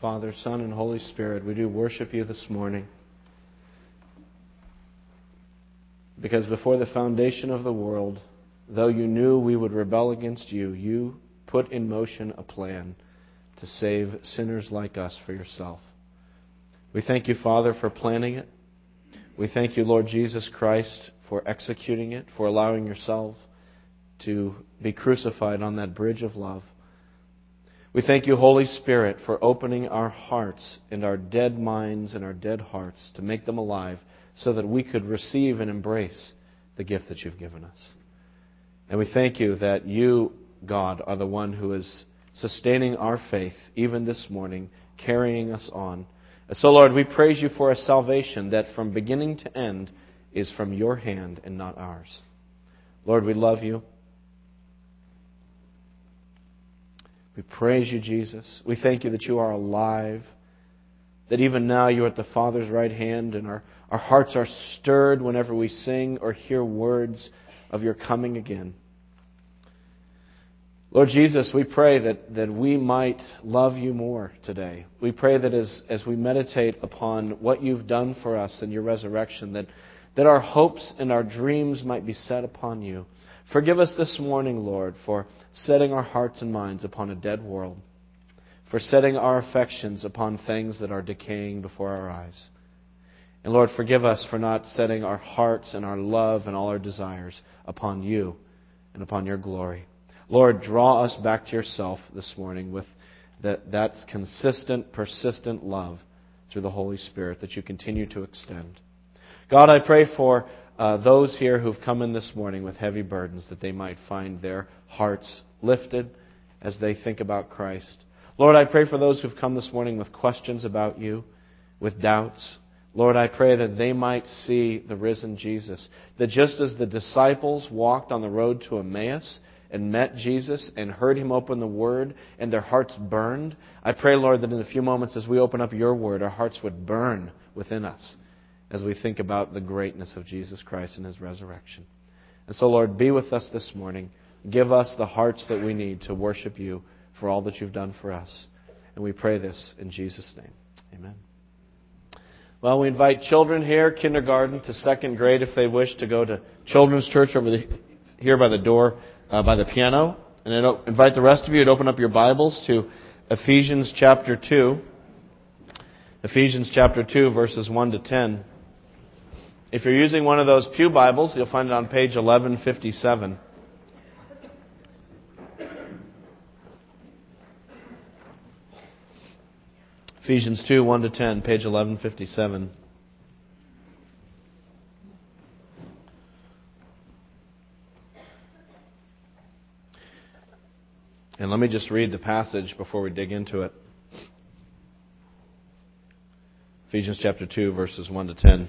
Father, Son, and Holy Spirit, we do worship you this morning. Because before the foundation of the world, though you knew we would rebel against you, you put in motion a plan to save sinners like us for yourself. We thank you, Father, for planning it. We thank you, Lord Jesus Christ, for executing it, for allowing yourself to be crucified on that bridge of love. We thank you, Holy Spirit, for opening our hearts and our dead minds and our dead hearts to make them alive so that we could receive and embrace the gift that you've given us. And we thank you that you, God, are the one who is sustaining our faith even this morning, carrying us on. And so, Lord, we praise you for a salvation that from beginning to end is from your hand and not ours. Lord, we love you. We praise you, Jesus. We thank you that you are alive, that even now you are at the Father's right hand, and our, our hearts are stirred whenever we sing or hear words of your coming again. Lord Jesus, we pray that, that we might love you more today. We pray that as, as we meditate upon what you've done for us in your resurrection, that, that our hopes and our dreams might be set upon you. Forgive us this morning, Lord, for setting our hearts and minds upon a dead world, for setting our affections upon things that are decaying before our eyes. And Lord, forgive us for not setting our hearts and our love and all our desires upon you and upon your glory. Lord, draw us back to yourself this morning with that, consistent, persistent love through the Holy Spirit that you continue to extend. God, I pray for uh, those here who've come in this morning with heavy burdens that they might find their hearts lifted as they think about Christ. Lord, I pray for those who've come this morning with questions about you, with doubts. Lord, I pray that they might see the risen Jesus. That just as the disciples walked on the road to Emmaus and met Jesus and heard him open the Word and their hearts burned, I pray, Lord, that in a few moments as we open up your Word, our hearts would burn within us as we think about the greatness of Jesus Christ and his resurrection. And so, Lord, be with us this morning. Give us the hearts that we need to worship you for all that you've done for us. And we pray this in Jesus' name. Amen. Well, we invite children here, kindergarten to second grade, if they wish, to go to children's church over the, here by the door, uh, by the piano. And I invite the rest of you to open up your Bibles to Ephesians chapter 2. Ephesians chapter 2, verses 1 to 10. If you're using one of those Pew Bibles, you'll find it on page 1157. Ephesians 2, 1 to 10, page 1157. And let me just read the passage before we dig into it. Ephesians chapter 2, verses 1 to 10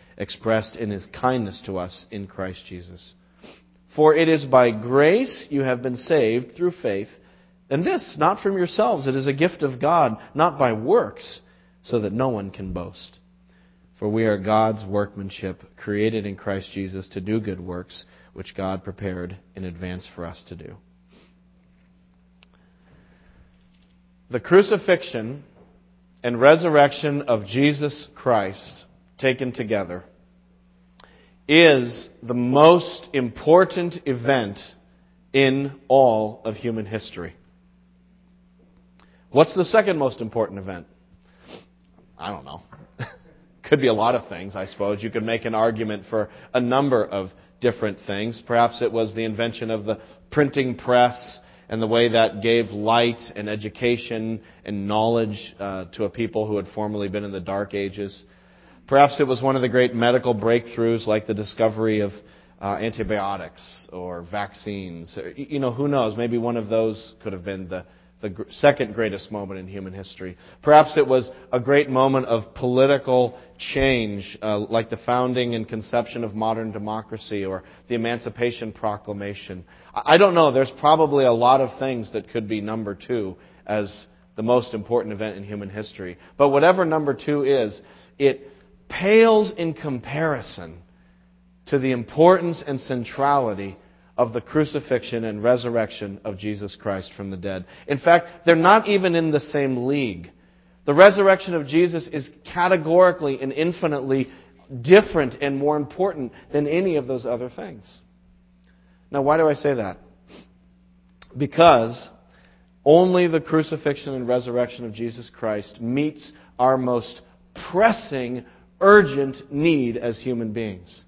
expressed in his kindness to us in Christ Jesus. For it is by grace you have been saved through faith, and this not from yourselves, it is a gift of God, not by works, so that no one can boast. For we are God's workmanship, created in Christ Jesus to do good works, which God prepared in advance for us to do. The crucifixion and resurrection of Jesus Christ taken together is the most important event in all of human history. What's the second most important event? I don't know. Could be a lot of things, I suppose. You could make an argument for a number of different things. Perhaps it was the invention of the printing press and the way that gave light and education and knowledge uh, to a people who had formerly been in the dark ages. Perhaps it was one of the great medical breakthroughs like the discovery of uh, antibiotics or vaccines. You know, who knows? Maybe one of those could have been the, the second greatest moment in human history. Perhaps it was a great moment of political change, uh, like the founding and conception of modern democracy or the Emancipation Proclamation. I don't know. There's probably a lot of things that could be number two as the most important event in human history. But whatever number two is, it pales in comparison to the importance and centrality of the crucifixion and resurrection of Jesus Christ from the dead. In fact, they're not even in the same league. The resurrection of Jesus is categorically and infinitely different and more important than any of those other things. Now, why do I say that? Because only the crucifixion and resurrection of Jesus Christ meets our most pressing, urgent need as human beings.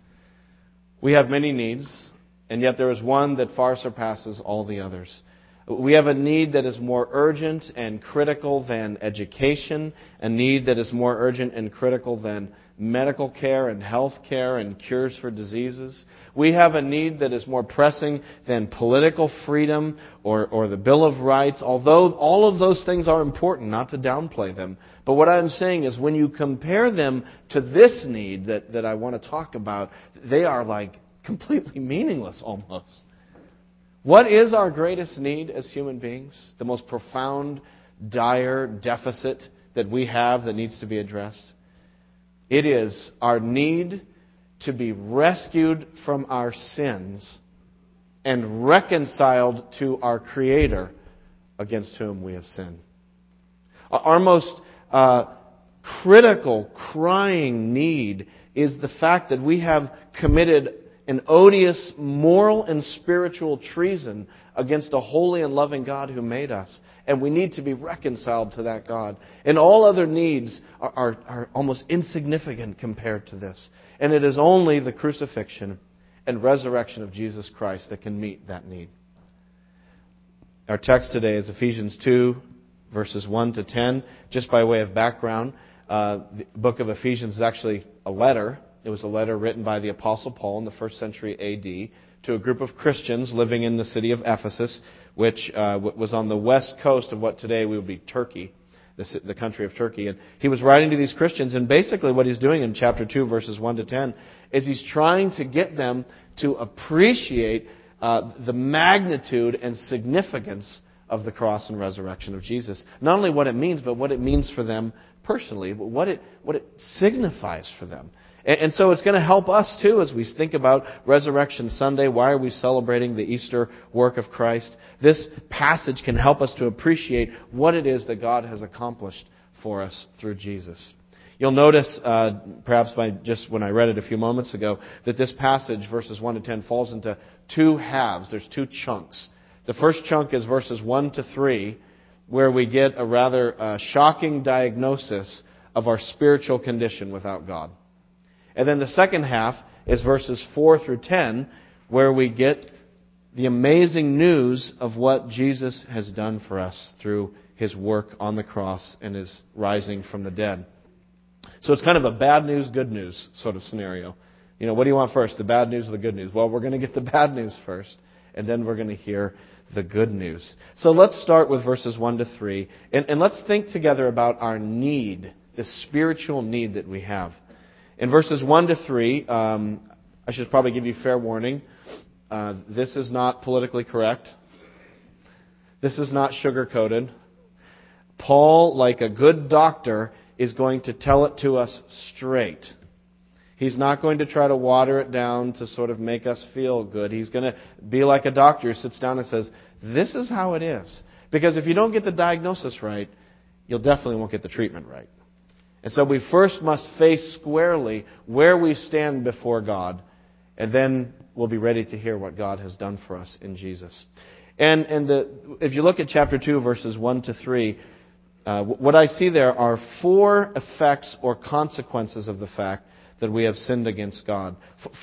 We have many needs, and yet there is one that far surpasses all the others. We have a need that is more urgent and critical than education, a need that is more urgent and critical than medical care and health care and cures for diseases. We have a need that is more pressing than political freedom or, or the Bill of Rights, although all of those things are important, not to downplay them. But what I'm saying is when you compare them to this need that, that I want to talk about, they are like completely meaningless almost. What is our greatest need as human beings? The most profound, dire deficit that we have that needs to be addressed? It is our need to be rescued from our sins and reconciled to our Creator against whom we have sinned. Our most uh, critical, crying need is the fact that we have committed an odious moral and spiritual treason against a holy and loving God who made us. And we need to be reconciled to that God. And all other needs are, are, are almost insignificant compared to this. And it is only the crucifixion and resurrection of Jesus Christ that can meet that need. Our text today is Ephesians 2, verses 1 to 10. Just by way of background, uh, the book of Ephesians is actually a letter. It was a letter written by the Apostle Paul in the first century AD to a group of Christians living in the city of Ephesus, which uh, was on the west coast of what today we would be Turkey, the, the country of Turkey. And he was writing to these Christians, and basically what he's doing in chapter 2, verses 1 to 10, is he's trying to get them to appreciate uh, the magnitude and significance of the cross and resurrection of Jesus. Not only what it means, but what it means for them personally, what it, what it signifies for them. And, and so it's going to help us too as we think about Resurrection Sunday. Why are we celebrating the Easter work of Christ? This passage can help us to appreciate what it is that God has accomplished for us through Jesus. You'll notice, uh, perhaps by just when I read it a few moments ago, that this passage, verses 1 to 10, falls into two halves. There's two chunks. The first chunk is verses 1 to 3, where we get a rather uh, shocking diagnosis of our spiritual condition without God. And then the second half is verses 4 through 10, where we get the amazing news of what Jesus has done for us through his work on the cross and his rising from the dead. So it's kind of a bad news, good news sort of scenario. You know, what do you want first, the bad news or the good news? Well, we're going to get the bad news first, and then we're going to hear the good news. So let's start with verses 1 to 3, and, and let's think together about our need, the spiritual need that we have. In verses 1 to 3, um, I should probably give you fair warning. Uh, this is not politically correct. This is not sugar coated. Paul, like a good doctor, is going to tell it to us straight. He's not going to try to water it down to sort of make us feel good. He's going to be like a doctor who sits down and says, This is how it is. Because if you don't get the diagnosis right, you'll definitely won't get the treatment right. And so we first must face squarely where we stand before God, and then we'll be ready to hear what God has done for us in Jesus. And, and the, if you look at chapter 2, verses 1 to 3, uh, what I see there are four effects or consequences of the fact that we have sinned against God.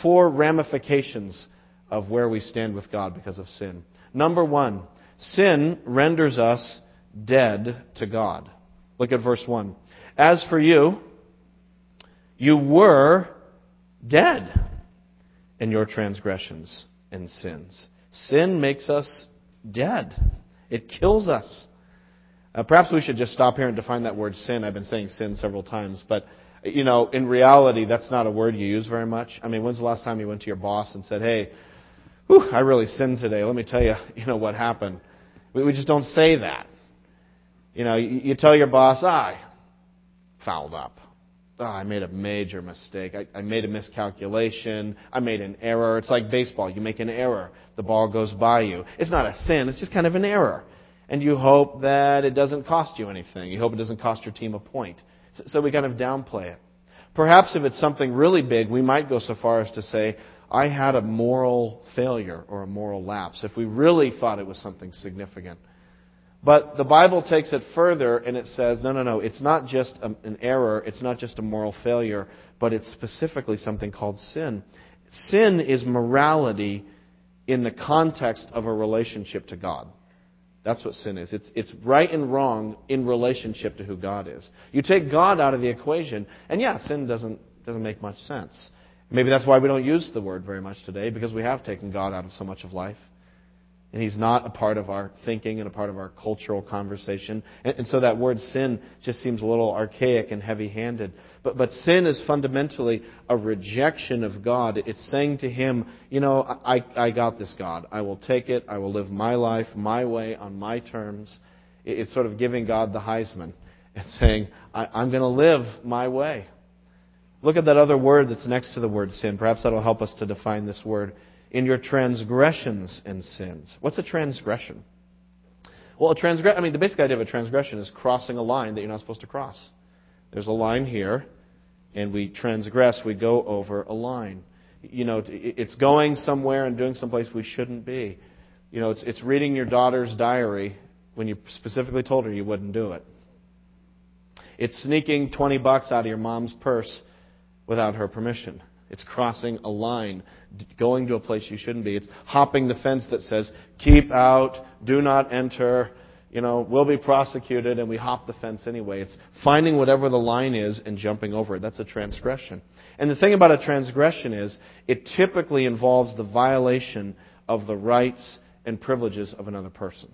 Four ramifications of where we stand with God because of sin. Number one, sin renders us dead to God. Look at verse 1. As for you, you were dead in your transgressions and sins. Sin makes us dead. It kills us. Uh, perhaps we should just stop here and define that word sin. I've been saying sin several times, but you know, in reality, that's not a word you use very much. I mean, when's the last time you went to your boss and said, "Hey, whew, I really sinned today. Let me tell you, you know what happened." We, we just don't say that. You know, you, you tell your boss, "Ah, I fouled up. Oh, I made a major mistake. I, I made a miscalculation. I made an error." It's like baseball. You make an error, the ball goes by you. It's not a sin. It's just kind of an error and you hope that it doesn't cost you anything. You hope it doesn't cost your team a point. So we kind of downplay it. Perhaps if it's something really big, we might go so far as to say, I had a moral failure or a moral lapse, if we really thought it was something significant. But the Bible takes it further and it says, no, no, no, it's not just an error, it's not just a moral failure, but it's specifically something called sin. Sin is morality in the context of a relationship to God. That's what sin is. It's, it's right and wrong in relationship to who God is. You take God out of the equation, and yeah, sin doesn't, doesn't make much sense. Maybe that's why we don't use the word very much today, because we have taken God out of so much of life. And he's not a part of our thinking and a part of our cultural conversation. And, and so that word sin just seems a little archaic and heavy handed. But, but sin is fundamentally a rejection of God. It's saying to him, you know, I, I got this, God. I will take it. I will live my life my way on my terms. It's sort of giving God the Heisman and saying, I'm going to live my way. Look at that other word that's next to the word sin. Perhaps that'll help us to define this word in your transgressions and sins. What's a transgression? Well, a transgression, I mean, the basic idea of a transgression is crossing a line that you're not supposed to cross. There's a line here, and we transgress, we go over a line. You know, it's going somewhere and doing someplace we shouldn't be. You know, it's, it's reading your daughter's diary when you specifically told her you wouldn't do it. It's sneaking 20 bucks out of your mom's purse without her permission. It's crossing a line, going to a place you shouldn't be. It's hopping the fence that says, keep out, do not enter, you know, we'll be prosecuted, and we hop the fence anyway. It's finding whatever the line is and jumping over it. That's a transgression. And the thing about a transgression is, it typically involves the violation of the rights and privileges of another person.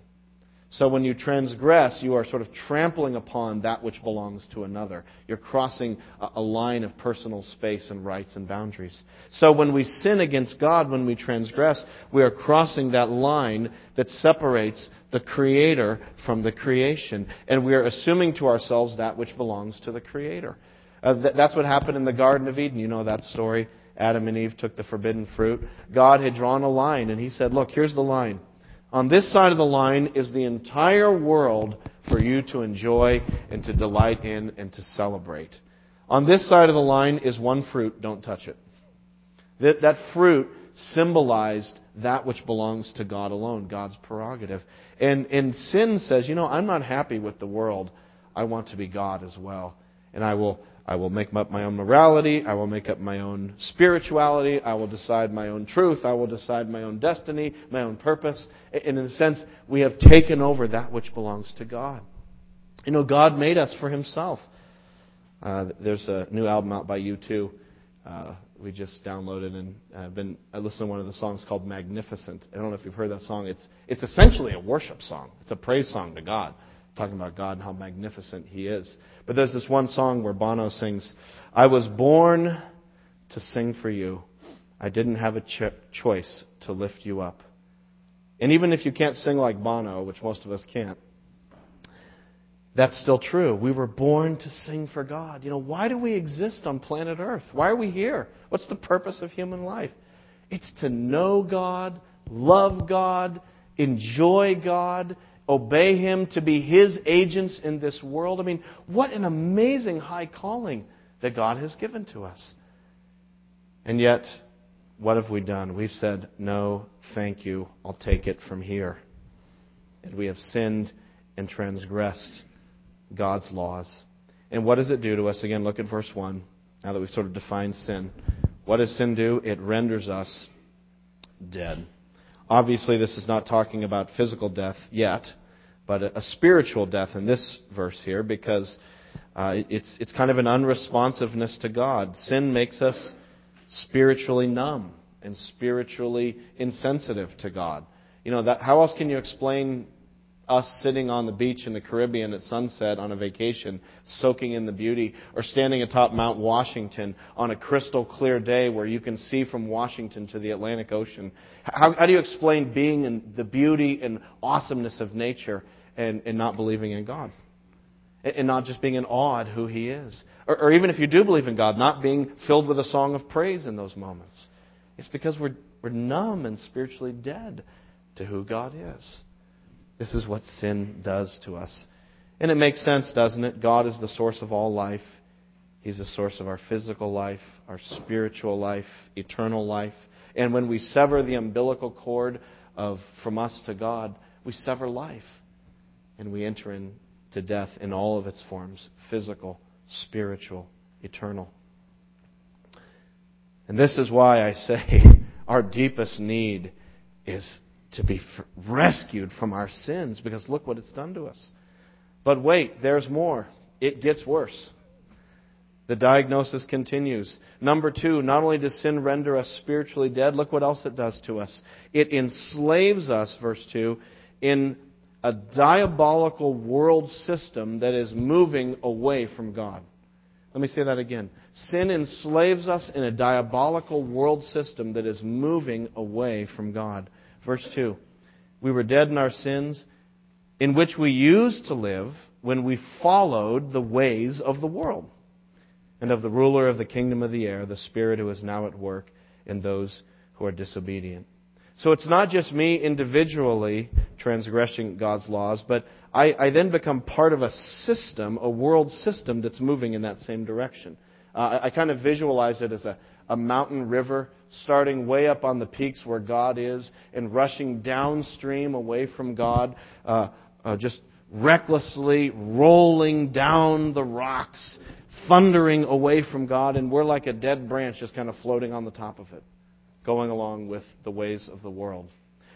So when you transgress, you are sort of trampling upon that which belongs to another. You're crossing a line of personal space and rights and boundaries. So when we sin against God, when we transgress, we are crossing that line that separates the Creator from the creation. And we are assuming to ourselves that which belongs to the Creator. Uh, th- that's what happened in the Garden of Eden. You know that story. Adam and Eve took the forbidden fruit. God had drawn a line, and He said, Look, here's the line. On this side of the line is the entire world for you to enjoy and to delight in and to celebrate. On this side of the line is one fruit, don't touch it. That, that fruit symbolized that which belongs to God alone, God's prerogative. And, and sin says, you know, I'm not happy with the world. I want to be God as well. And I will I will make up my own morality. I will make up my own spirituality. I will decide my own truth. I will decide my own destiny, my own purpose. And in a sense, we have taken over that which belongs to God. You know, God made us for Himself. Uh, there's a new album out by U2. Uh, we just downloaded and uh, been I listened to one of the songs called Magnificent. I don't know if you've heard that song. It's it's essentially a worship song. It's a praise song to God talking about God and how magnificent He is. But there's this one song where Bono sings, I was born to sing for you. I didn't have a ch- choice to lift you up. And even if you can't sing like Bono, which most of us can't, that's still true. We were born to sing for God. You know, why do we exist on planet Earth? Why are we here? What's the purpose of human life? It's to know God, love God, enjoy God, obey Him, to be His agents in this world. I mean, what an amazing high calling that God has given to us. And yet, what have we done? We've said, no, thank you, I'll take it from here. And we have sinned and transgressed God's laws. And what does it do to us? Again, look at verse 1, now that we've sort of defined sin. What does sin do? It renders us dead. Obviously, this is not talking about physical death yet, but a, spiritual death in this verse here because uh, it's, it's kind of an unresponsiveness to God. Sin makes us spiritually numb and spiritually insensitive to God. You know, that, how else can you explain us sitting on the beach in the Caribbean at sunset on a vacation, soaking in the beauty, or standing atop Mount Washington on a crystal clear day where you can see from Washington to the Atlantic Ocean. How, how do you explain being in the beauty and awesomeness of nature and, and not believing in God? And not just being in awe at who He is. Or, or even if you do believe in God, not being filled with a song of praise in those moments. It's because we're, we're numb and spiritually dead to who God is. This is what sin does to us. And it makes sense, doesn't it? God is the source of all life. He's the source of our physical life, our spiritual life, eternal life. And when we sever the umbilical cord of from us to God, we sever life. And we enter into death in all of its forms physical, spiritual, eternal. And this is why I say our deepest need is to be rescued from our sins because look what it's done to us. But wait, there's more. It gets worse. The diagnosis continues. Number two, not only does sin render us spiritually dead, look what else it does to us. It enslaves us, verse 2, in a diabolical world system that is moving away from God. Let me say that again. Sin enslaves us in a diabolical world system that is moving away from God. Verse 2 We were dead in our sins, in which we used to live when we followed the ways of the world and of the ruler of the kingdom of the air, the Spirit who is now at work in those who are disobedient. So it's not just me individually transgressing God's laws, but I, I, then become part of a system, a world system that's moving in that same direction. Uh, I, I kind of visualize it as a, a mountain river starting way up on the peaks where God is and rushing downstream away from God, uh, uh, just recklessly rolling down the rocks, thundering away from God, and we're like a dead branch just kind of floating on the top of it, going along with the ways of the world.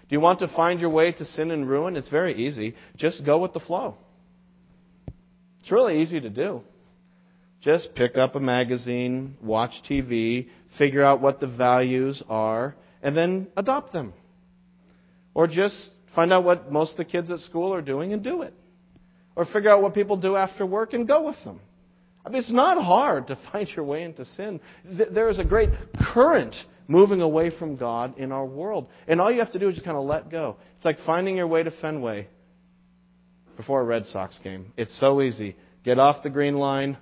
Do you want to find your way to sin and ruin? It's very easy. Just go with the flow. It's really easy to do. Just pick up a magazine, watch TV, figure out what the values are, and then adopt them. Or just find out what most of the kids at school are doing and do it. Or figure out what people do after work and go with them. I mean, it's not hard to find your way into sin. There is a great current moving away from God in our world. And all you have to do is just kind of let go. It's like finding your way to Fenway before a Red Sox game. It's so easy. Get off the green line,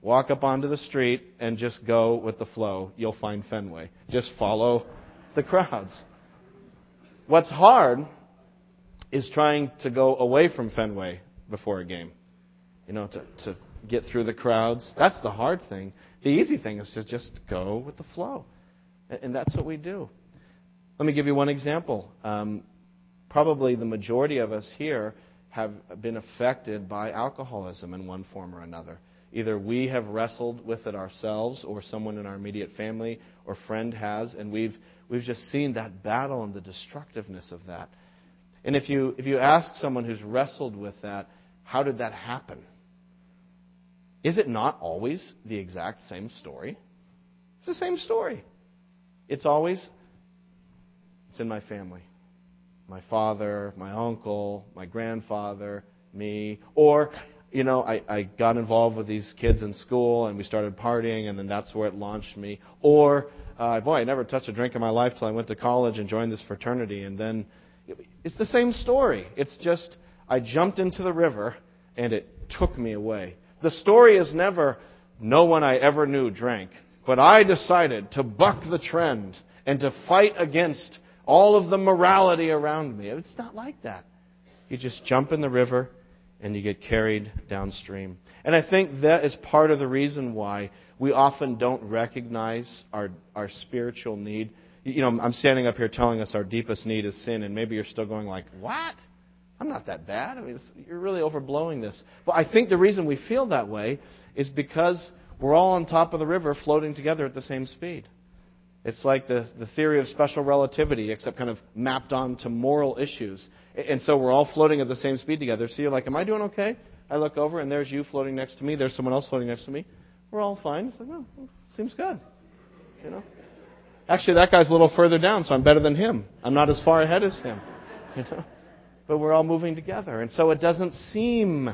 Walk up onto the street and just go with the flow. You'll find Fenway. Just follow the crowds. What's hard is trying to go away from Fenway before a game. You know, to, to get through the crowds. That's the hard thing. The easy thing is to just go with the flow. And that's what we do. Let me give you one example. Um, probably the majority of us here have been affected by alcoholism in one form or another. Either we have wrestled with it ourselves, or someone in our immediate family or friend has, and we've, we've just seen that battle and the destructiveness of that. And if you, if you ask someone who's wrestled with that, how did that happen? Is it not always the exact same story? It's the same story. It's always, it's in my family. My father, my uncle, my grandfather, me, or you know, I, I got involved with these kids in school and we started partying and then that's where it launched me. Or, uh, boy, I never touched a drink in my life till I went to college and joined this fraternity and then it's the same story. It's just I jumped into the river and it took me away. The story is never no one I ever knew drank, but I decided to buck the trend and to fight against all of the morality around me. It's not like that. You just jump in the river and you get carried downstream. And I think that is part of the reason why we often don't recognize our, our spiritual need. You know, I'm standing up here telling us our deepest need is sin, and maybe you're still going like, what? I'm not that bad. I mean, you're really overblowing this. But I think the reason we feel that way is because we're all on top of the river floating together at the same speed. It's like the, the theory of special relativity, except kind of mapped onto moral issues. And so we're all floating at the same speed together. So you're like, Am I doing okay? I look over, and there's you floating next to me. There's someone else floating next to me. We're all fine. It's like, oh, seems good. You know? Actually, that guy's a little further down, so I'm better than him. I'm not as far ahead as him. You know? But we're all moving together. And so it doesn't seem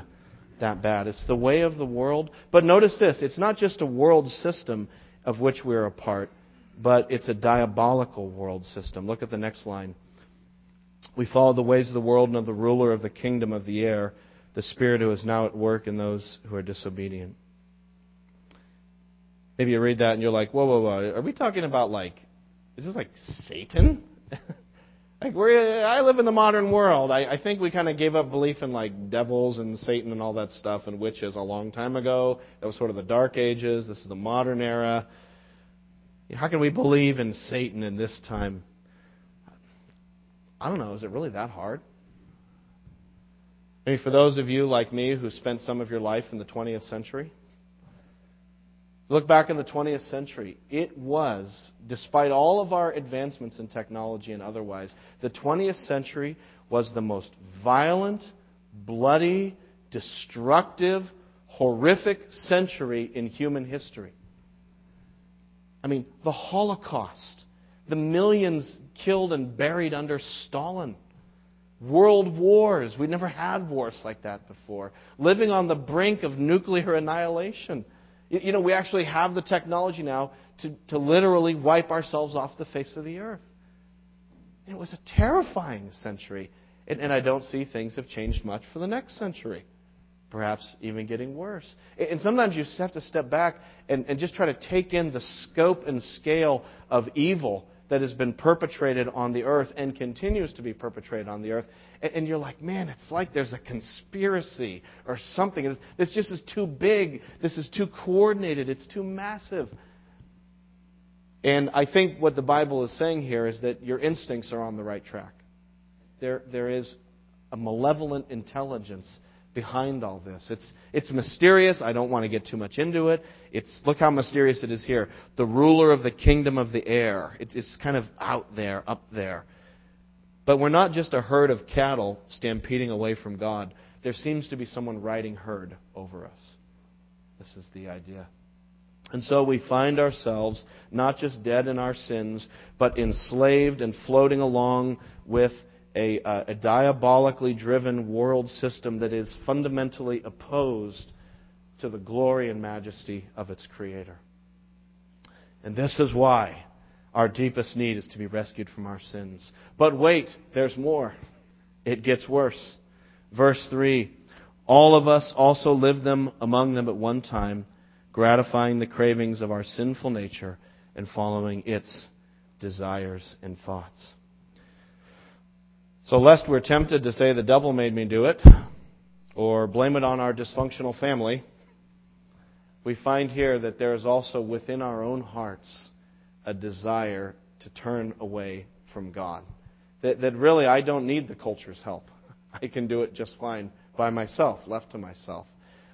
that bad. It's the way of the world. But notice this it's not just a world system of which we're a part, but it's a diabolical world system. Look at the next line. We follow the ways of the world and of the ruler of the kingdom of the air, the spirit who is now at work in those who are disobedient. Maybe you read that and you're like, whoa, whoa, whoa. Are we talking about like, is this like Satan? like we're, I live in the modern world. I, I think we kind of gave up belief in like devils and Satan and all that stuff and witches a long time ago. That was sort of the dark ages. This is the modern era. How can we believe in Satan in this time? I don't know. Is it really that hard? Maybe for those of you like me who spent some of your life in the 20th century, look back in the 20th century, it was, despite all of our advancements in technology and otherwise, the 20th century was the most violent, bloody, destructive, horrific century in human history. I mean, the Holocaust, the millions killed and buried under Stalin, world wars. We'd never had wars like that before. Living on the brink of nuclear annihilation. You know, we actually have the technology now to, to literally wipe ourselves off the face of the earth. It was a terrifying century. And, and I don't see things have changed much for the next century perhaps even getting worse. And sometimes you have to step back and, and just try to take in the scope and scale of evil that has been perpetrated on the earth and continues to be perpetrated on the earth. And you're like, man, it's like there's a conspiracy or something. This just is too big. This is too coordinated. It's too massive. And I think what the Bible is saying here is that your instincts are on the right track. There, there is a malevolent intelligence behind all this. It's, it's mysterious. I don't want to get too much into it. It's, look how mysterious it is here. The ruler of the kingdom of the air. It's, it's kind of out there, up there. But we're not just a herd of cattle stampeding away from God. There seems to be someone riding herd over us. This is the idea. And so we find ourselves not just dead in our sins, but enslaved and floating along with a, uh, a diabolically driven world system that is fundamentally opposed to the glory and majesty of its Creator. And this is why our deepest need is to be rescued from our sins. But wait, there's more. It gets worse. Verse 3 All of us also lived them among them at one time, gratifying the cravings of our sinful nature and following its desires and thoughts. So, lest we're tempted to say the devil made me do it, or blame it on our dysfunctional family, we find here that there is also within our own hearts a desire to turn away from God. That, that really I don't need the culture's help. I can do it just fine by myself, left to myself.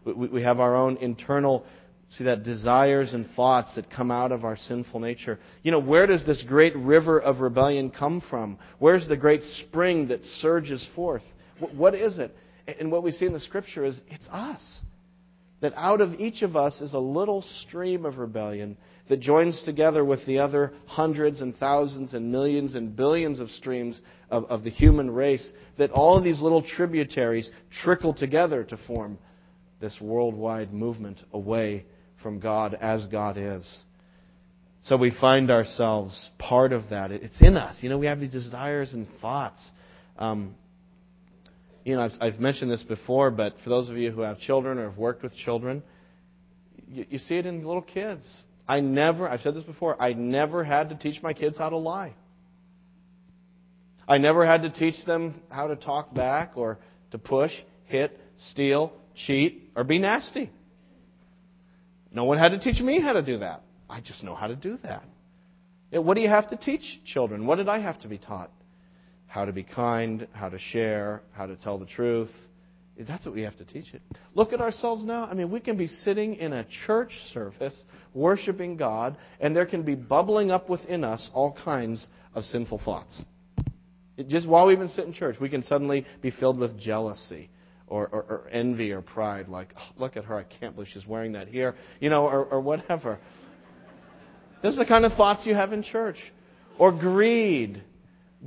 We, we have our own internal See that desires and thoughts that come out of our sinful nature. You know, where does this great river of rebellion come from? Where's the great spring that surges forth? What is it? And what we see in the scripture is it's us. That out of each of us is a little stream of rebellion that joins together with the other hundreds and thousands and millions and billions of streams of, of the human race. That all of these little tributaries trickle together to form this worldwide movement away from God as God is. So we find ourselves part of that. It's in us. You know, we have these desires and thoughts. Um, you know, I've, I've, mentioned this before, but for those of you who have children or have worked with children, you, you see it in little kids. I never, I've said this before, I never had to teach my kids how to lie. I never had to teach them how to talk back or to push, hit, steal, cheat, or be nasty. No one had to teach me how to do that. I just know how to do that. What do you have to teach children? What did I have to be taught? how to be kind, how to share, how to tell the truth. That's what we have to teach it. Look at ourselves now. I mean, we can be sitting in a church service worshiping God, and there can be bubbling up within us all kinds of sinful thoughts. It, just while we've been sitting in church, we can suddenly be filled with jealousy or, or, or envy or pride, like, oh, look at her, I can't believe she's wearing that here, you know, or, or whatever. This is the kind of thoughts you have in church. Or greed,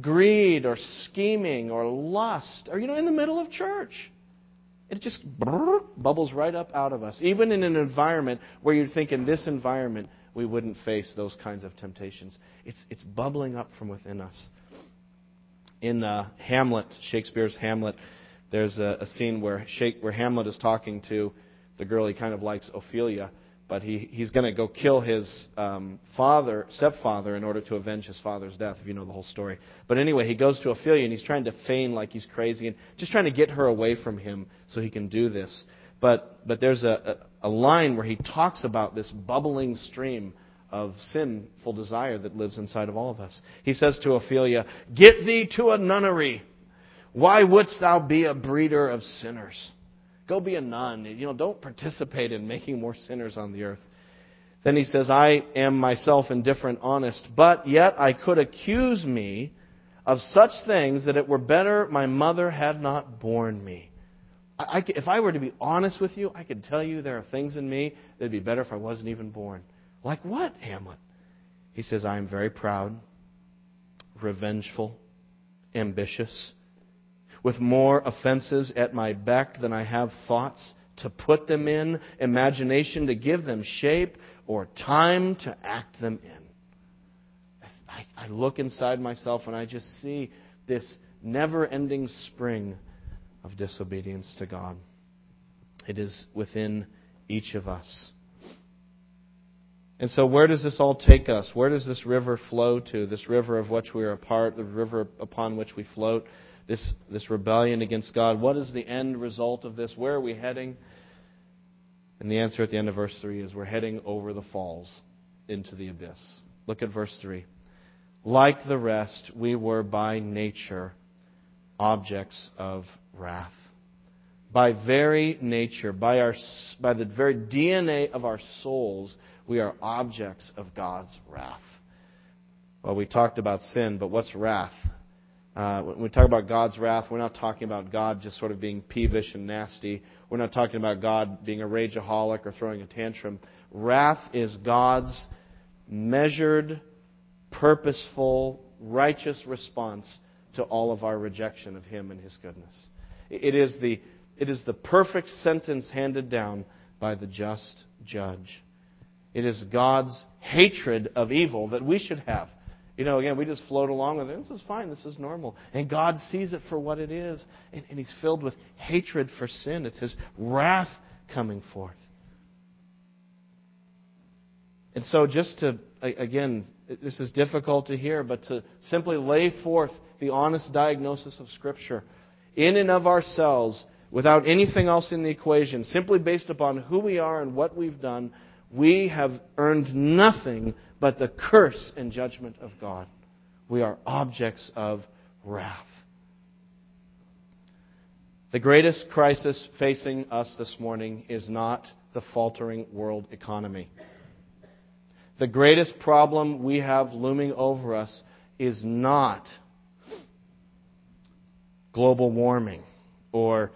greed, or scheming, or lust, or, you know, in the middle of church. It just bubbles right up out of us. Even in an environment where you'd think in this environment we wouldn't face those kinds of temptations. It's, it's bubbling up from within us. In uh, Hamlet, Shakespeare's Hamlet, there's a, a scene where, Shake, where Hamlet is talking to the girl he kind of likes, Ophelia, but he, he's going to go kill his um, father, stepfather, in order to avenge his father's death, if you know the whole story. But anyway, he goes to Ophelia and he's trying to feign like he's crazy and just trying to get her away from him so he can do this. But, but there's a, a, a line where he talks about this bubbling stream of sinful desire that lives inside of all of us. He says to Ophelia, Get thee to a nunnery. Why wouldst thou be a breeder of sinners? Go be a nun. You know, don't participate in making more sinners on the earth. Then he says, I am myself indifferent, honest, but yet I could accuse me of such things that it were better my mother had not borne me. I, I, if I were to be honest with you, I could tell you there are things in me that'd be better if I wasn't even born. Like what, Hamlet? He says, I am very proud, revengeful, ambitious with more offenses at my beck than I have thoughts to put them in, imagination to give them shape, or time to act them in. I, look inside myself and I just see this never ending spring of disobedience to God. It is within each of us. And so, where does this all take us? Where does this river flow to? This river of which we are a part, the river upon which we float? This, this rebellion against God. What is the end result of this? Where are we heading? And the answer at the end of verse 3 is we're heading over the falls into the abyss. Look at verse 3. Like the rest, we were by nature objects of wrath. By very nature, by, our, by the very DNA of our souls, we are objects of God's wrath. Well, we talked about sin, but what's wrath? Uh, when we talk about God's wrath, we're not talking about God just sort of being peevish and nasty. We're not talking about God being a rageaholic or throwing a tantrum. Wrath is God's measured, purposeful, righteous response to all of our rejection of Him and His goodness. It is the, it is the perfect sentence handed down by the just judge. It is God's hatred of evil that we should have. You know, again, we just float along with it. This is fine. This is normal. And God sees it for what it is. And, and He's filled with hatred for sin. It's His wrath coming forth. And so, just to, again, this is difficult to hear, but to simply lay forth the honest diagnosis of Scripture in and of ourselves, without anything else in the equation, simply based upon who we are and what we've done, we have earned nothing but the curse and judgment of God. We are objects of wrath. The greatest crisis facing us this morning is not the faltering world economy. The greatest problem we have looming over us is not global warming or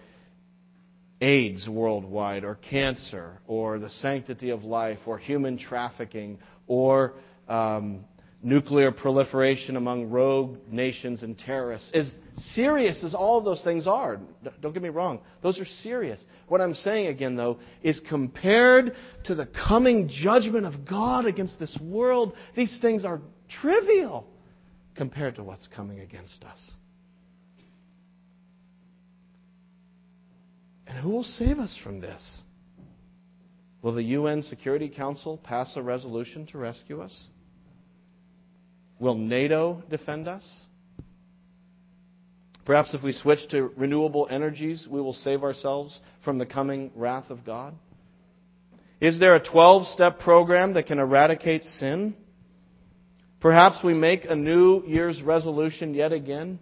AIDS worldwide or cancer or the sanctity of life or human trafficking or um, nuclear proliferation among rogue nations and terrorists. As serious as all those things are, don't get me wrong, those are serious. What I'm saying again, though, is compared to the coming judgment of God against this world, these things are trivial compared to what's coming against us. And who will save us from this? Will the UN Security Council pass a resolution to rescue us? Will NATO defend us? Perhaps if we switch to renewable energies, we will save ourselves from the coming wrath of God? Is there a 12 step program that can eradicate sin? Perhaps we make a New Year's resolution yet again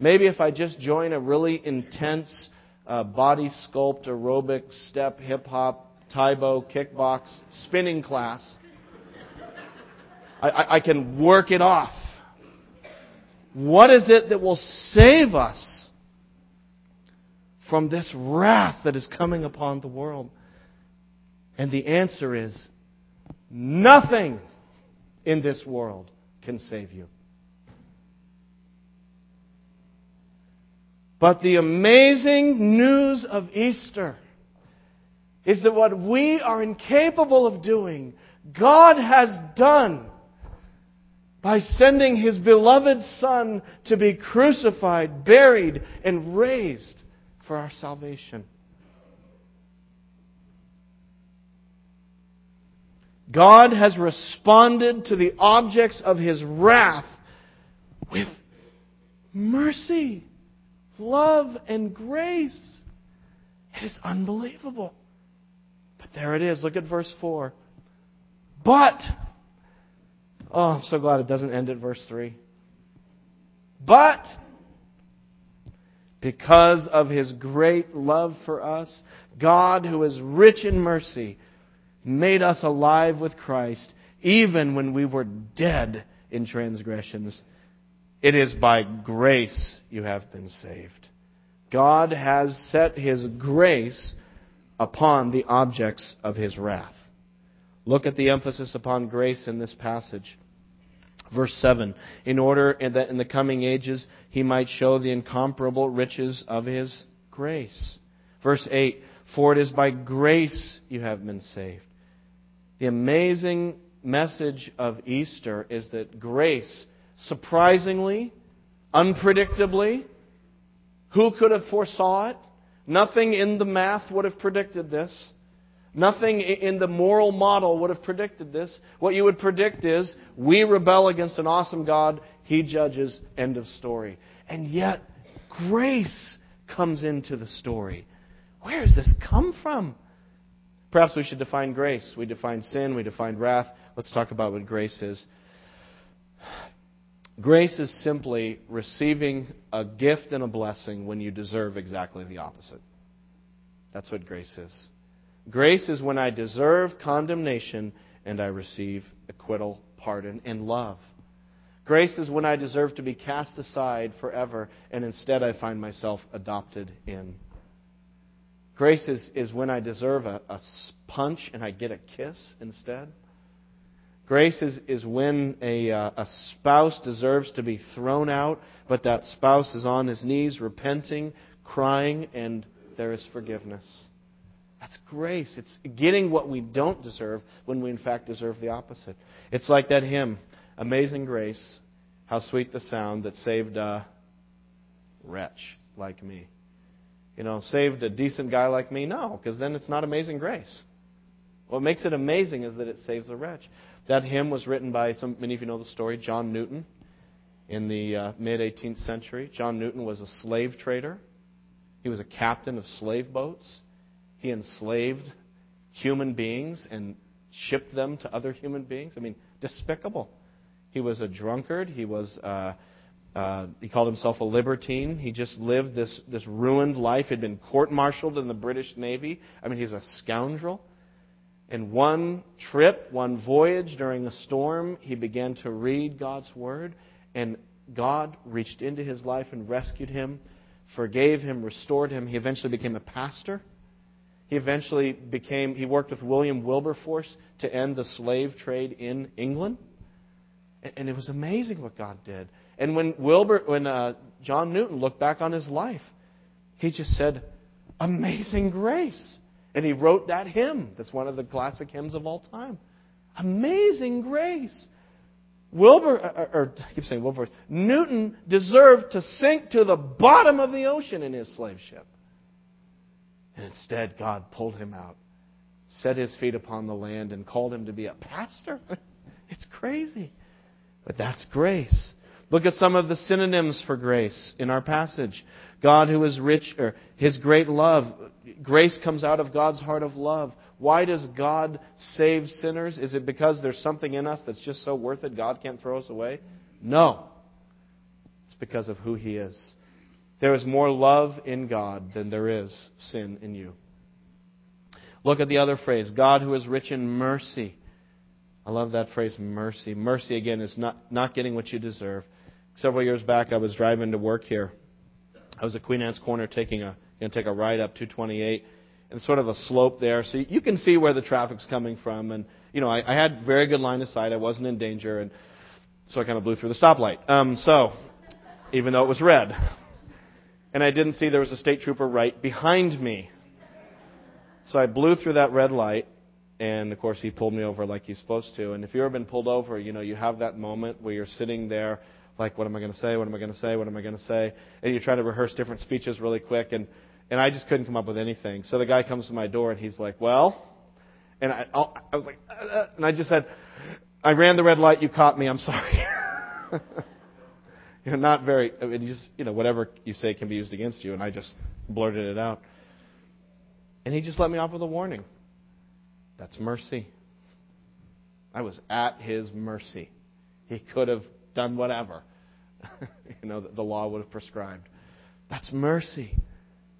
Maybe if I just join a really intense uh, body sculpt, aerobic, step, hip hop, Tae-Bo, kickbox, spinning class, I, I, I can work it off. What is it that will save us from this wrath that is coming upon the world? And the answer is nothing in this world can save you. But the amazing news of Easter is that what we are incapable of doing, God has done by sending His beloved Son to be crucified, buried, and raised for our salvation. God has responded to the objects of His wrath with mercy, love, and grace. It is unbelievable. But there it is. Look at verse 4. But, oh, I'm so glad it doesn't end at verse 3. But, because of His great love for us, God, who is rich in mercy, made us alive with Christ, even when we were dead in transgressions. It is by grace you have been saved. God has set His grace upon the objects of His wrath. Look at the emphasis upon grace in this passage. Verse 7 In order that in the coming ages He might show the incomparable riches of His grace. Verse 8 For it is by grace you have been saved. The amazing message of Easter is that grace, surprisingly, unpredictably, who could have foresaw it? Nothing in the math would have predicted this. Nothing in the moral model would have predicted this. What you would predict is we rebel against an awesome God, He judges, end of story. And yet, grace comes into the story. Where does this come from? Perhaps we should define grace. We define sin, we define wrath. Let's talk about what grace is. Grace is simply receiving a gift and a blessing when you deserve exactly the opposite. That's what grace is. Grace is when I deserve condemnation and I receive acquittal, pardon, and love. Grace is when I deserve to be cast aside forever and instead I find myself adopted in. Grace is, is when I deserve a, a punch and I get a kiss instead. Grace is, is when a, uh, a spouse deserves to be thrown out, but that spouse is on his knees, repenting, crying, and there is forgiveness. That's grace. It's getting what we don't deserve when we, in fact, deserve the opposite. It's like that hymn, Amazing Grace, how sweet the sound that saved a wretch like me you know, saved a decent guy like me? No, because then it's not amazing grace. What makes it amazing is that it saves a wretch. That hymn was written by some, many of you know the story, John Newton, in the uh, mid 18th century. John Newton was a slave trader. He was a captain of slave boats. He enslaved human beings and shipped them to other human beings. I mean, despicable. He was a drunkard. He was uh, uh, he called himself a libertine. He just lived this, this ruined life. He'd been court martialed in the British Navy. I mean, he's a scoundrel. In one trip, one voyage during a storm, he began to read God's Word, and God reached into his life and rescued him, forgave him, restored him. He eventually became a pastor. He eventually became, he worked with William Wilberforce to end the slave trade in England. And it was amazing what God did. And when Wilbur, when uh, John Newton looked back on his life, he just said, "Amazing grace," and he wrote that hymn. That's one of the classic hymns of all time. Amazing grace. Wilbur, or, uh, uh, or I keep saying Wilbur, Newton deserved to sink to the bottom of the ocean in his slave ship. And instead, God pulled him out, set his feet upon the land, and called him to be a pastor. it's crazy. But that's grace. Look at some of the synonyms for grace in our passage. God who is rich, or His great love. Grace comes out of God's heart of love. Why does God save sinners? Is it because there's something in us that's just so worth it God can't throw us away? No. It's because of who He is. There is more love in God than there is sin in you. Look at the other phrase God who is rich in mercy. I love that phrase, mercy. Mercy, again, is not, not getting what you deserve. Several years back, I was driving to work here. I was at Queen Anne's Corner taking a, going to take a ride up 228 and sort of a slope there. So you can see where the traffic's coming from. And, you know, I, I had very good line of sight. I wasn't in danger. And so I kind of blew through the stoplight. Um, so, even though it was red. And I didn't see there was a state trooper right behind me. So I blew through that red light, and of course he pulled me over like he's supposed to. And if you've ever been pulled over, you know, you have that moment where you're sitting there, like, what am I going to say? What am I going to say? What am I going to say? And you try to rehearse different speeches really quick, and and I just couldn't come up with anything. So the guy comes to my door, and he's like, "Well," and I I was like, uh, uh, and I just said, "I ran the red light. You caught me. I'm sorry." you know, not very. I mean, just you know, whatever you say can be used against you, and I just blurted it out. And he just let me off with a warning. That's mercy. I was at his mercy. He could have done whatever, you know, the law would have prescribed. That's mercy.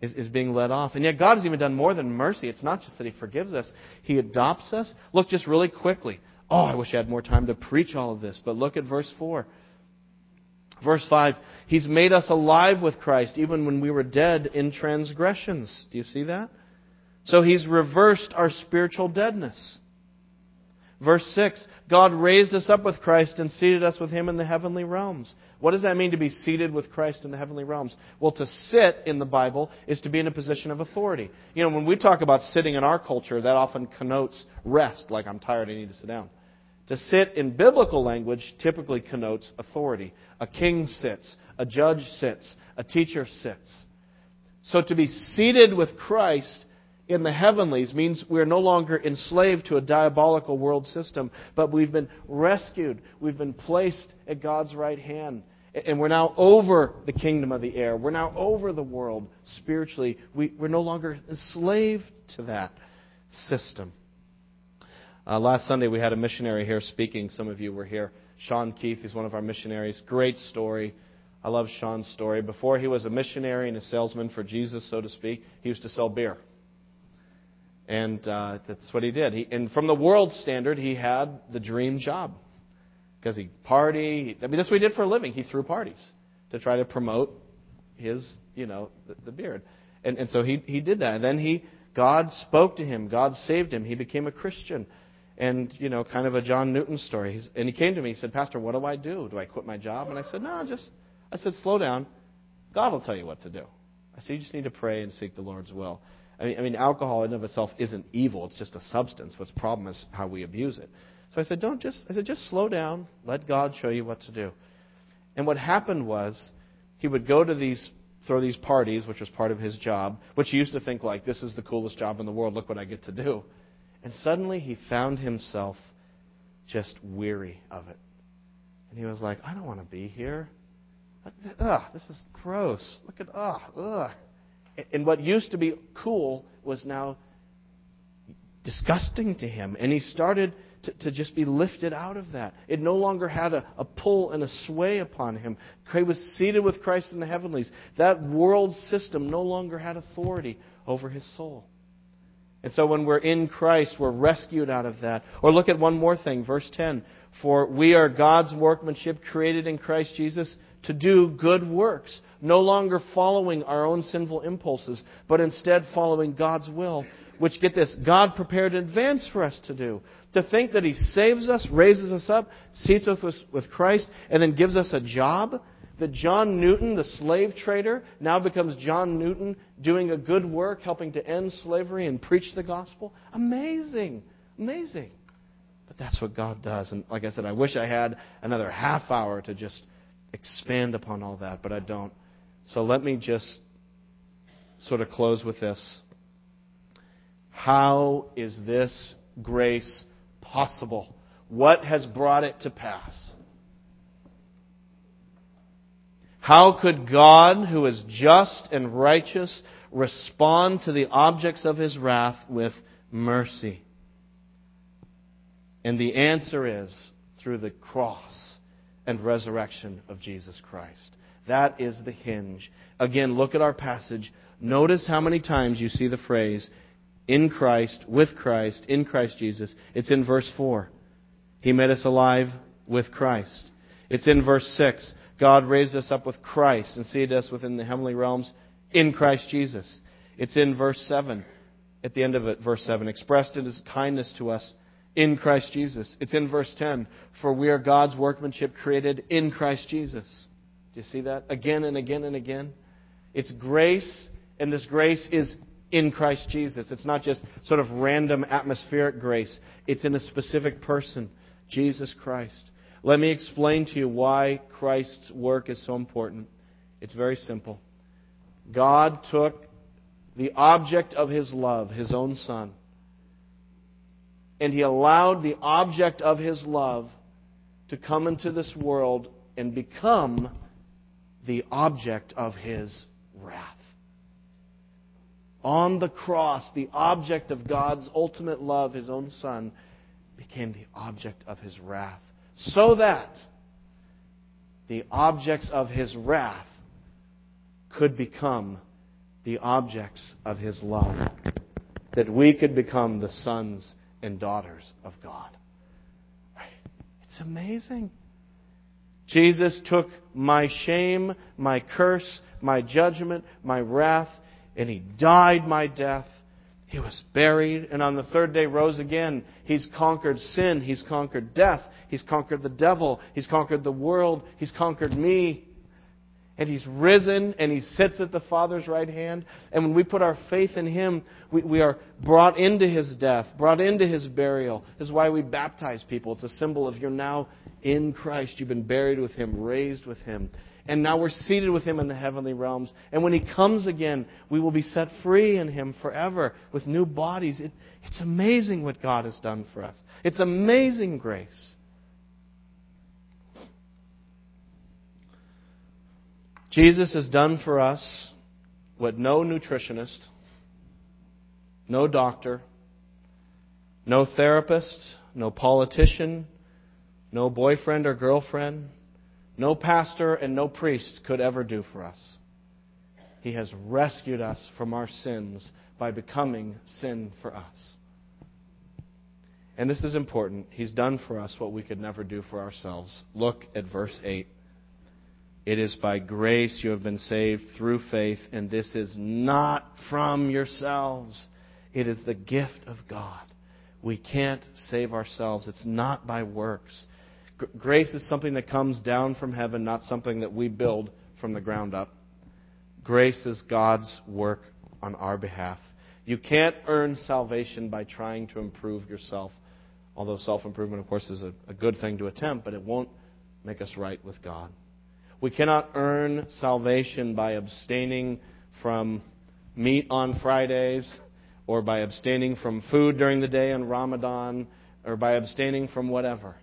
Is, is being let off. And yet God has even done more than mercy. It's not just that He forgives us, He adopts us. Look just really quickly. Oh, I wish I had more time to preach all of this, but look at verse 4. Verse 5 He's made us alive with Christ even when we were dead in transgressions. Do you see that? So He's reversed our spiritual deadness. Verse 6 God raised us up with Christ and seated us with Him in the heavenly realms. What does that mean to be seated with Christ in the heavenly realms? Well, to sit in the Bible is to be in a position of authority. You know, when we talk about sitting in our culture, that often connotes rest, like I'm tired, I need to sit down. To sit in biblical language typically connotes authority. A king sits, a judge sits, a teacher sits. So to be seated with Christ in the heavenlies means we're no longer enslaved to a diabolical world system, but we've been rescued. We've been placed at God's right hand. And we're now over the kingdom of the air. We're now over the world spiritually. We, are no longer enslaved to that system. Uh, last Sunday, we had a missionary here speaking. Some of you were here. Sean Keith, he's one of our missionaries. Great story. I love Sean's story. Before he was a missionary and a salesman for Jesus, so to speak, he used to sell beer. And uh, that's what he did. He, and from the world standard, he had the dream job because he party. I mean, that's what he did for a living. He threw parties to try to promote his, you know, the, the beard. And, and so he, he did that. And then he, God spoke to him. God saved him. He became a Christian. And, you know, kind of a John Newton story. He's, and he came to me. He said, Pastor, what do I do? Do I quit my job? And I said, no, just, I said, slow down. God will tell you what to do. I said, you just need to pray and seek the Lord's will. I mean, I mean, alcohol in of itself isn't evil. It's just a substance. What's the problem is how we abuse it. So I said, don't just, I said, just slow down. Let God show you what to do. And what happened was, he would go to these, throw these parties, which was part of his job, which he used to think like, this is the coolest job in the world. Look what I get to do. And suddenly he found himself just weary of it. And he was like, I don't want to be here. Ugh, this is gross. Look at, ugh, ugh. And what used to be cool was now disgusting to him. And he started to, to just be lifted out of that. It no longer had a, a pull and a sway upon him. He was seated with Christ in the heavenlies. That world system no longer had authority over his soul. And so when we're in Christ, we're rescued out of that. Or look at one more thing, verse 10. For we are God's workmanship created in Christ Jesus to do good works, no longer following our own sinful impulses, but instead following God's will, which, get this, God prepared in advance for us to do. To think that He saves us, raises us up, seats us with Christ, and then gives us a job. That John Newton, the slave trader, now becomes John Newton doing a good work, helping to end slavery and preach the gospel. Amazing. Amazing. But that's what God does. And like I said, I wish I had another half hour to just expand upon all that, but I don't. So let me just sort of close with this. How is this grace possible? What has brought it to pass? How could God, who is just and righteous, respond to the objects of his wrath with mercy? And the answer is through the cross and resurrection of Jesus Christ. That is the hinge. Again, look at our passage. Notice how many times you see the phrase, in Christ, with Christ, in Christ Jesus. It's in verse 4. He made us alive with Christ. It's in verse 6. God raised us up with Christ and seated us within the heavenly realms in Christ Jesus. It's in verse 7. At the end of it, verse 7, expressed in his kindness to us in Christ Jesus. It's in verse 10. For we are God's workmanship created in Christ Jesus. Do you see that? Again and again and again. It's grace, and this grace is in Christ Jesus. It's not just sort of random atmospheric grace, it's in a specific person, Jesus Christ. Let me explain to you why Christ's work is so important. It's very simple. God took the object of his love, his own son, and he allowed the object of his love to come into this world and become the object of his wrath. On the cross, the object of God's ultimate love, his own son, became the object of his wrath. So that the objects of his wrath could become the objects of his love. That we could become the sons and daughters of God. It's amazing. Jesus took my shame, my curse, my judgment, my wrath, and he died my death. He was buried, and on the third day rose again. He's conquered sin. He's conquered death. He's conquered the devil. He's conquered the world. He's conquered me and He's risen and He sits at the Father's right hand. And when we put our faith in Him, we, we are brought into His death, brought into His burial. This is why we baptize people. It's a symbol of you're now in Christ. You've been buried with Him, raised with Him. And now we're seated with Him in the heavenly realms. And when He comes again, we will be set free in Him forever with new bodies. It, it's amazing what God has done for us. It's amazing grace. Jesus has done for us what no nutritionist, no doctor, no therapist, no politician, no boyfriend or girlfriend, no pastor, and no priest could ever do for us. He has rescued us from our sins by becoming sin for us. And this is important. He's done for us what we could never do for ourselves. Look at verse 8. It is by grace you have been saved through faith, and this is not from yourselves. It is the gift of God. We can't save ourselves. It's not by works. Grace is something that comes down from heaven, not something that we build from the ground up. Grace is God's work on our behalf. You can't earn salvation by trying to improve yourself. Although self improvement, of course, is a good thing to attempt, but it won't make us right with God. We cannot earn salvation by abstaining from meat on Fridays or by abstaining from food during the day in Ramadan or by abstaining from whatever.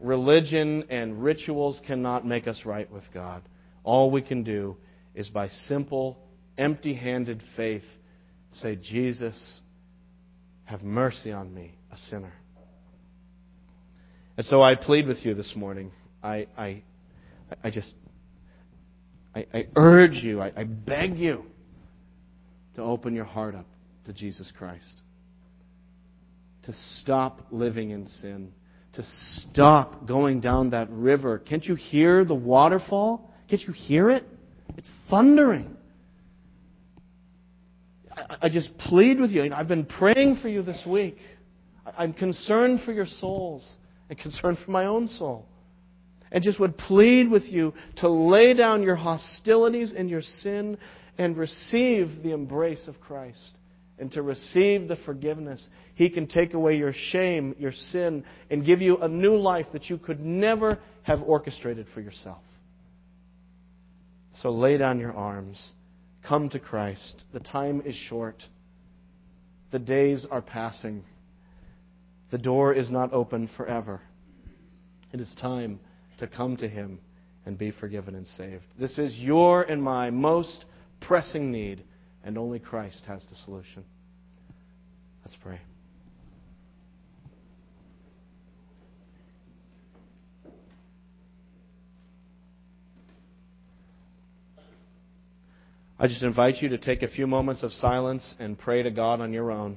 Religion and rituals cannot make us right with God. All we can do is by simple, empty handed faith say, Jesus, have mercy on me, a sinner. And so I plead with you this morning. I, I, I just I, I urge you, I, I beg you to open your heart up to Jesus Christ. To stop living in sin. To stop going down that river. Can't you hear the waterfall? Can't you hear it? It's thundering. I, I just plead with you. I've been praying for you this week. I'm concerned for your souls and concerned for my own soul and just would plead with you to lay down your hostilities and your sin and receive the embrace of Christ and to receive the forgiveness. He can take away your shame, your sin, and give you a new life that you could never have orchestrated for yourself. So lay down your arms. Come to Christ. The time is short. The days are passing. The door is not open forever. It is time to come to Him and be forgiven and saved. This is your and my most pressing need, and only Christ has the solution. Let's pray. I just invite you to take a few moments of silence and pray to God on your own.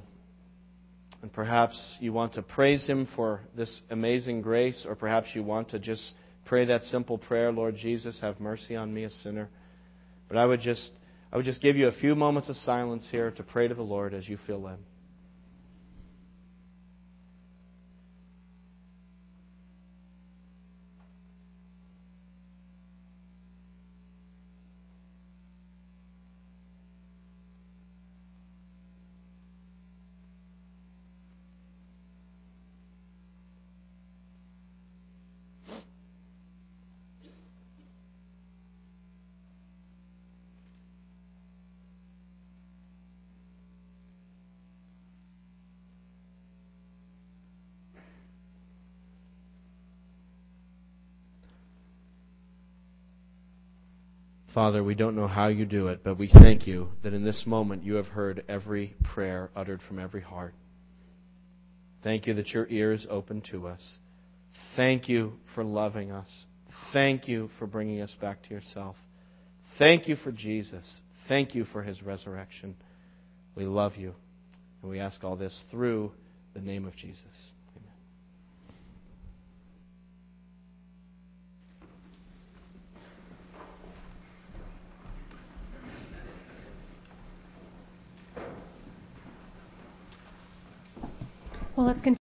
And perhaps you want to praise Him for this amazing grace, or perhaps you want to just pray that simple prayer, Lord Jesus, have mercy on me, a sinner. But I would just, I would just give you a few moments of silence here to pray to the Lord as you feel led. Father, we don't know how you do it, but we thank you that in this moment you have heard every prayer uttered from every heart. Thank you that your ear is open to us. Thank you for loving us. Thank you for bringing us back to yourself. Thank you for Jesus. Thank you for his resurrection. We love you. And we ask all this through the name of Jesus.